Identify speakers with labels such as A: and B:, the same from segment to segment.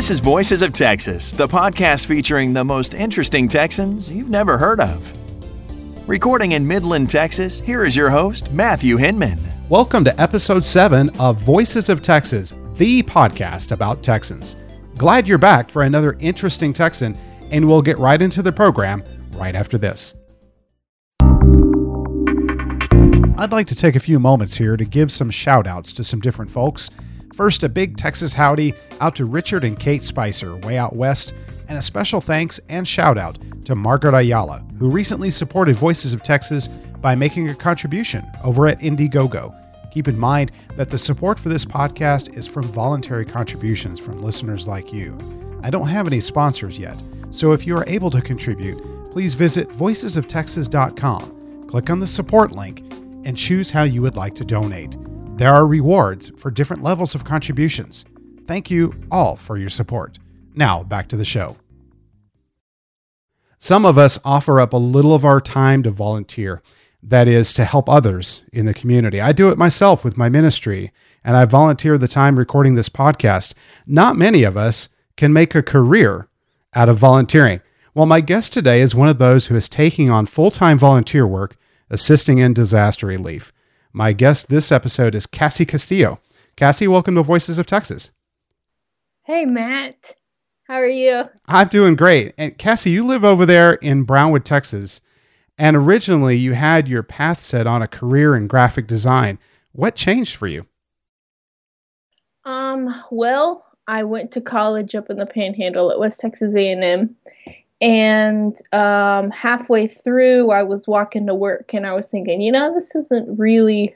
A: This is Voices of Texas, the podcast featuring the most interesting Texans you've never heard of. Recording in Midland, Texas, here is your host, Matthew Hinman.
B: Welcome to episode 7 of Voices of Texas, the podcast about Texans. Glad you're back for another interesting Texan, and we'll get right into the program right after this. I'd like to take a few moments here to give some shout outs to some different folks. First, a big Texas howdy out to Richard and Kate Spicer, way out west, and a special thanks and shout out to Margaret Ayala, who recently supported Voices of Texas by making a contribution over at Indiegogo. Keep in mind that the support for this podcast is from voluntary contributions from listeners like you. I don't have any sponsors yet, so if you are able to contribute, please visit voicesoftexas.com, click on the support link, and choose how you would like to donate. There are rewards for different levels of contributions. Thank you all for your support. Now, back to the show. Some of us offer up a little of our time to volunteer, that is, to help others in the community. I do it myself with my ministry, and I volunteer the time recording this podcast. Not many of us can make a career out of volunteering. Well, my guest today is one of those who is taking on full time volunteer work assisting in disaster relief. My guest this episode is Cassie Castillo. Cassie, welcome to Voices of Texas.
C: Hey, Matt. How are you?
B: I'm doing great. And Cassie, you live over there in Brownwood, Texas. And originally you had your path set on a career in graphic design. What changed for you?
C: Um, well, I went to college up in the Panhandle at West Texas A&M, and um, halfway through, I was walking to work, and I was thinking, you know, this isn't really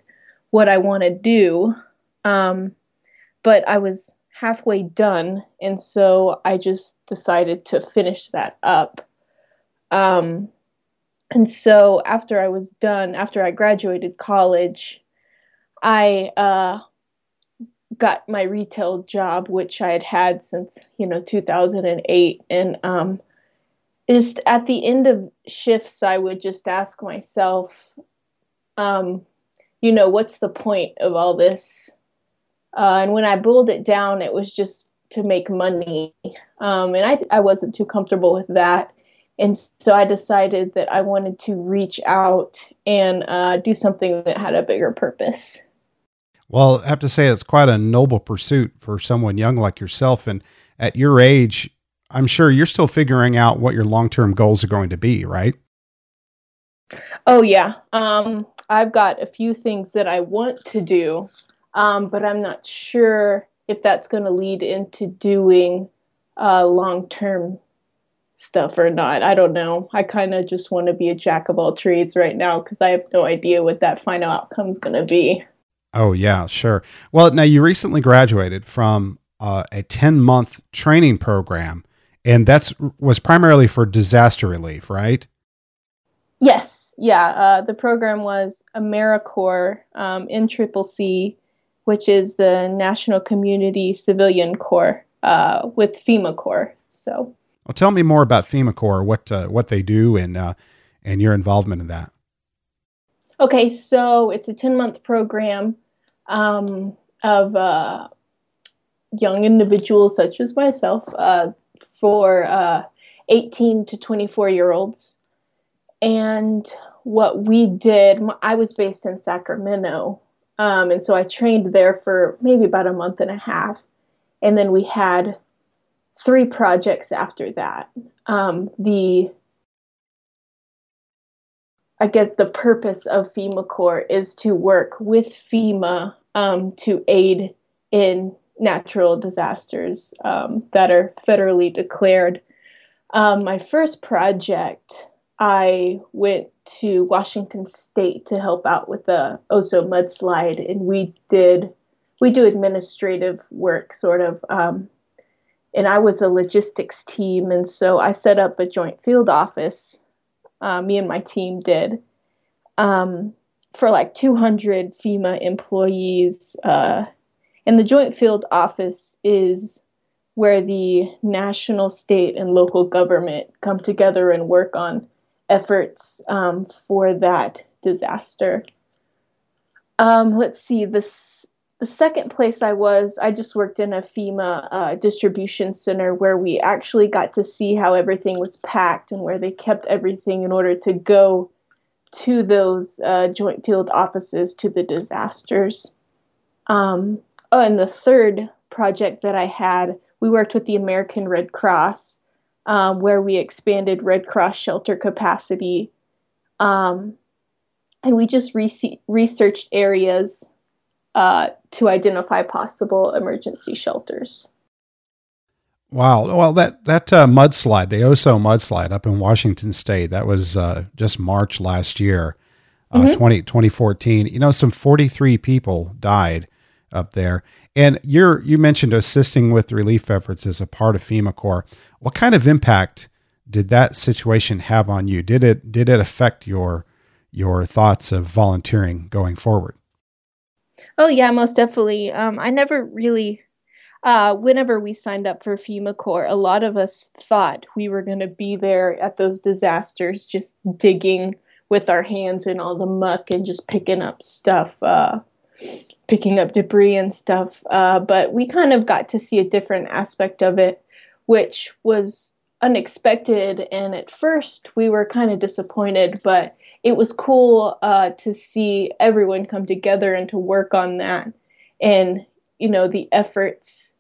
C: what I want to do. Um, but I was halfway done, and so I just decided to finish that up. Um, and so after I was done, after I graduated college, I uh, got my retail job, which I had had since you know 2008, and um, just at the end of shifts, I would just ask myself, um, you know, what's the point of all this? Uh, and when I boiled it down, it was just to make money, um, and I I wasn't too comfortable with that. And so I decided that I wanted to reach out and uh, do something that had a bigger purpose.
B: Well, I have to say it's quite a noble pursuit for someone young like yourself. And at your age, I'm sure you're still figuring out what your long term goals are going to be, right?
C: Oh, yeah. Um, I've got a few things that I want to do, um, but I'm not sure if that's going to lead into doing uh, long term stuff or not. I don't know. I kind of just want to be a jack of all trades right now because I have no idea what that final outcome is going to be.
B: Oh, yeah, sure. Well, now you recently graduated from uh, a 10 month training program, and that's was primarily for disaster relief, right?
C: Yes. Yeah. Uh, the program was AmeriCorps um, C, which is the National Community Civilian Corps uh, with FEMA Corps. So,
B: well, tell me more about FEMA Corps, what uh, what they do, and uh, and your involvement in that.
C: Okay, so it's a ten month program um, of uh, young individuals such as myself uh, for uh, 18 to 24 year olds. And what we did, I was based in Sacramento. Um, and so I trained there for maybe about a month and a half. And then we had three projects after that. Um, the I get the purpose of FEMA Corps is to work with FEMA um, to aid in natural disasters um, that are federally declared. Um, my first project, I went to Washington State to help out with the Oso mudslide, and we did we do administrative work, sort of. Um, and I was a logistics team, and so I set up a joint field office uh, me and my team did um, for like 200 FEMA employees. Uh, and the Joint Field Office is where the national, state, and local government come together and work on efforts um, for that disaster. Um, let's see, this, the second place I was, I just worked in a FEMA uh, distribution center where we actually got to see how everything was packed and where they kept everything in order to go to those uh, joint field offices to the disasters. Um, oh, and the third project that I had, we worked with the American Red Cross, um, where we expanded Red Cross shelter capacity. Um, and we just re- researched areas uh, to identify possible emergency shelters.
B: Wow. Well, that that uh, mudslide, the Oso mudslide up in Washington State, that was uh, just March last year, uh, mm-hmm. 20, 2014. You know, some 43 people died up there. And you're you mentioned assisting with relief efforts as a part of FEMA Corps. What kind of impact did that situation have on you? Did it did it affect your your thoughts of volunteering going forward?
C: Oh yeah, most definitely. Um, I never really. Uh, whenever we signed up for FEMA Corps, a lot of us thought we were going to be there at those disasters, just digging with our hands in all the muck and just picking up stuff, uh, picking up debris and stuff. Uh, but we kind of got to see a different aspect of it, which was unexpected. And at first, we were kind of disappointed, but it was cool uh, to see everyone come together and to work on that and you know the efforts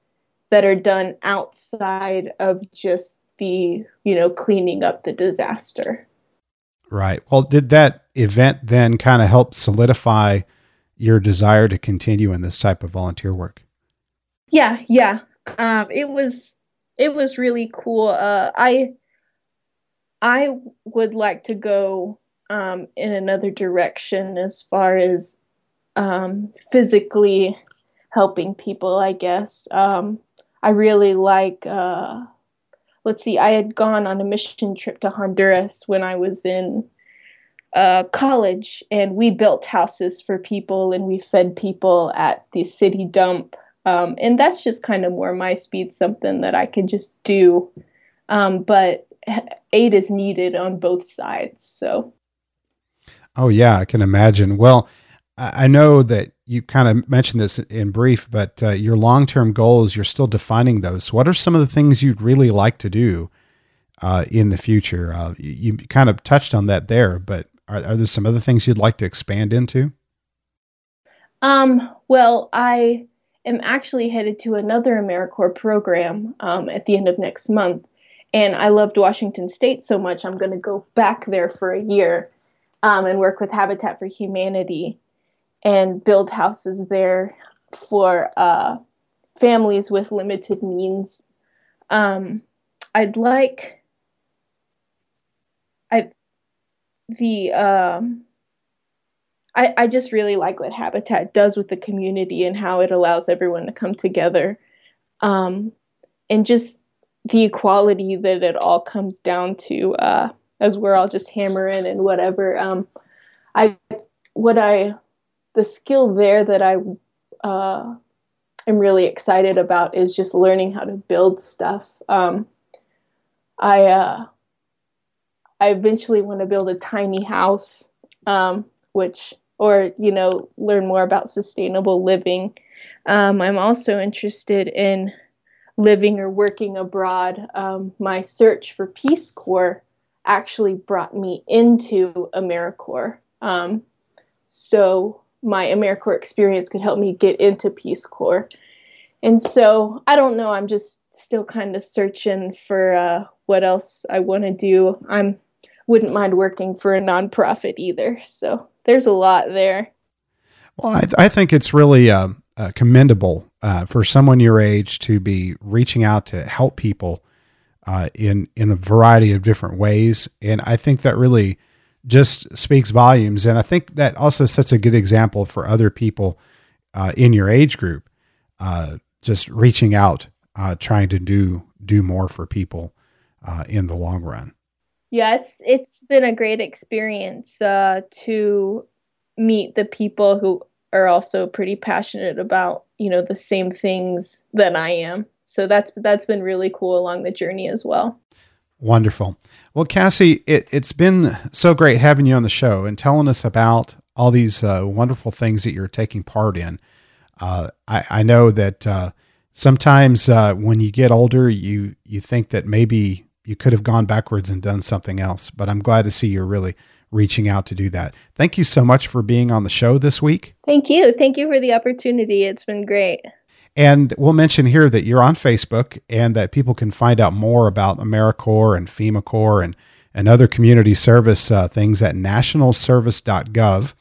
C: that are done outside of just the you know cleaning up the disaster
B: right well did that event then kind of help solidify your desire to continue in this type of volunteer work?
C: Yeah yeah. Um, it was it was really cool. Uh, i i would like to go um, in another direction as far as um, physically helping people, I guess. Um, I really like, uh, let's see, I had gone on a mission trip to Honduras when I was in uh, college, and we built houses for people and we fed people at the city dump. Um, and that's just kind of more my speed, something that I could just do. Um, but aid is needed on both sides. So
B: Oh, yeah, I can imagine. Well, I know that you kind of mentioned this in brief, but uh, your long term goals, you're still defining those. What are some of the things you'd really like to do uh, in the future? Uh, you, kind of touched on that there, but are, are, there some other things you'd like to expand into?
C: Um, well, I am actually headed to another AmeriCorps program um, at the end of next month. And I loved Washington State so much, I'm going to go back there for a year um, and work with Habitat for Humanity and build houses there for uh, families with limited means. Um, I'd like I the um, I, I just really like what Habitat does with the community and how it allows everyone to come together. Um, and just the equality that it all comes down to. Uh, as we're all just hammering and whatever. Um, I what I the skill there that I uh, am really excited about is just learning how to build stuff. Um, I uh, I eventually want to build a tiny house, um, which or you know learn more about sustainable living. Um, I'm also interested in living or working abroad. Um, my search for Peace Corps actually brought me into AmeriCorps. Um, so my AmeriCorps experience could help me get into Peace Corps. And so I don't know. I'm just still kind of searching for uh, what else I want to do. I'm wouldn't mind working for a nonprofit either. So there's a lot there.
B: Well, I, th- I think it's really uh, uh, commendable uh, for someone your age to be reaching out to help people uh, in in a variety of different ways, and I think that really just speaks volumes. And I think that also sets a good example for other people uh, in your age group, uh, just reaching out, trying to do do more for people in the long run.
C: Yeah, it's it's been a great experience uh, to meet the people who are also pretty passionate about you know the same things that I am so that's that's been really cool along the journey as well.
B: Wonderful. Well, Cassie, it, has been so great having you on the show and telling us about all these uh, wonderful things that you're taking part in. Uh, I, I know that uh, sometimes uh, when you get older, you you think that maybe you could have gone backwards and done something else. But I'm glad to see you're really reaching out to do that. Thank you so much for being on the show this week.
C: Thank you. Thank you for the opportunity. It's been great.
B: And we'll mention here that you're on Facebook and that people can find out more about AmeriCorps and FEMA Corps and, and other community service uh, things at nationalservice.gov.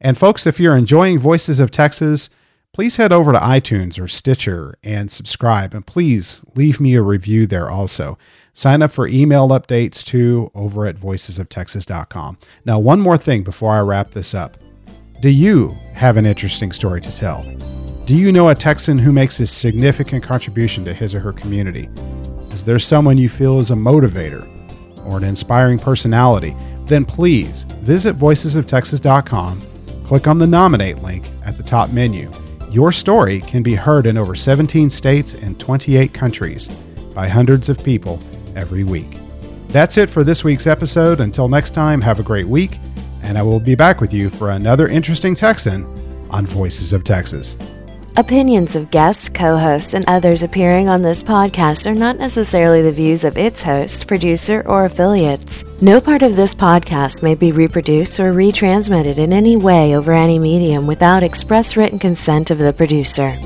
B: And folks, if you're enjoying Voices of Texas, please head over to iTunes or Stitcher and subscribe. And please leave me a review there also. Sign up for email updates too over at voicesoftexas.com. Now, one more thing before I wrap this up. Do you have an interesting story to tell? Do you know a Texan who makes a significant contribution to his or her community? Is there someone you feel is a motivator or an inspiring personality? Then please visit voicesoftexas.com, click on the nominate link at the top menu. Your story can be heard in over 17 states and 28 countries by hundreds of people every week. That's it for this week's episode. Until next time, have a great week, and I will be back with you for another interesting Texan on Voices of Texas.
D: Opinions of guests, co hosts, and others appearing on this podcast are not necessarily the views of its host, producer, or affiliates. No part of this podcast may be reproduced or retransmitted in any way over any medium without express written consent of the producer.